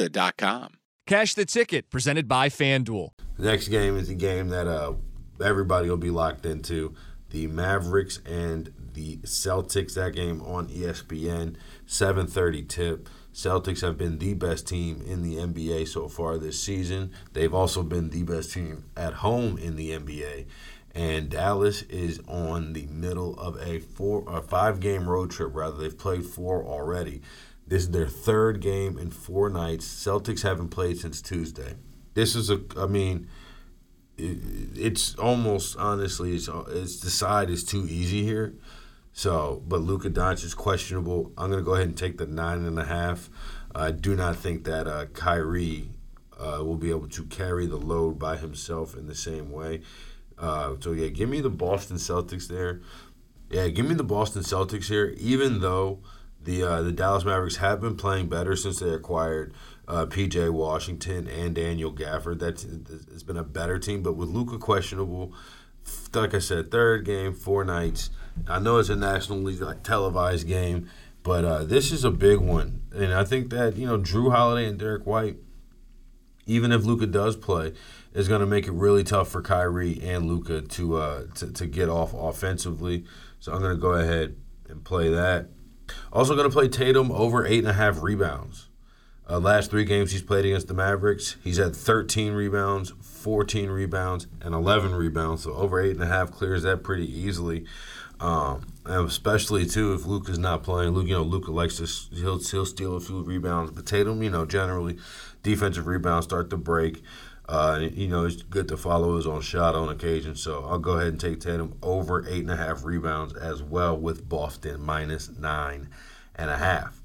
Serta.com. Cash the ticket, presented by FanDuel. The next game is a game that uh, everybody will be locked into. The Mavericks and the Celtics. That game on ESPN. 7:30 tip. Celtics have been the best team in the NBA so far this season. They've also been the best team at home in the NBA. And Dallas is on the middle of a four a five game road trip rather. They've played four already. This is their third game in four nights. Celtics haven't played since Tuesday. This is a I mean it, it's almost honestly it's, it's the side is too easy here so, but Luka Doncic is questionable. I'm going to go ahead and take the nine and a half. I do not think that uh, Kyrie uh, will be able to carry the load by himself in the same way. Uh, so yeah, give me the Boston Celtics there. Yeah, give me the Boston Celtics here. Even though the uh, the Dallas Mavericks have been playing better since they acquired uh, P.J. Washington and Daniel Gafford, that's it's been a better team. But with Luka questionable, like I said, third game, four nights. I know it's a nationally like televised game, but uh, this is a big one, and I think that you know Jrue Holiday and Derrick White, even if Luka does play, is going to make it really tough for Kyrie and Luka to, uh, to to get off offensively. So I'm going to go ahead and play that. Also going to play Tatum over eight and a half rebounds. Uh, last three games he's played against the Mavericks, he's had 13 rebounds, 14 rebounds, and 11 rebounds. So over eight and a half clears that pretty easily. Um, and especially too if Luke is not playing. Luke, you know, Luka likes to he'll he'll steal a few rebounds. But Tatum, you know, generally defensive rebounds start to break. Uh, you know, it's good to follow his own shot on occasion. So I'll go ahead and take Tatum over eight and a half rebounds as well with Boston minus nine and a half.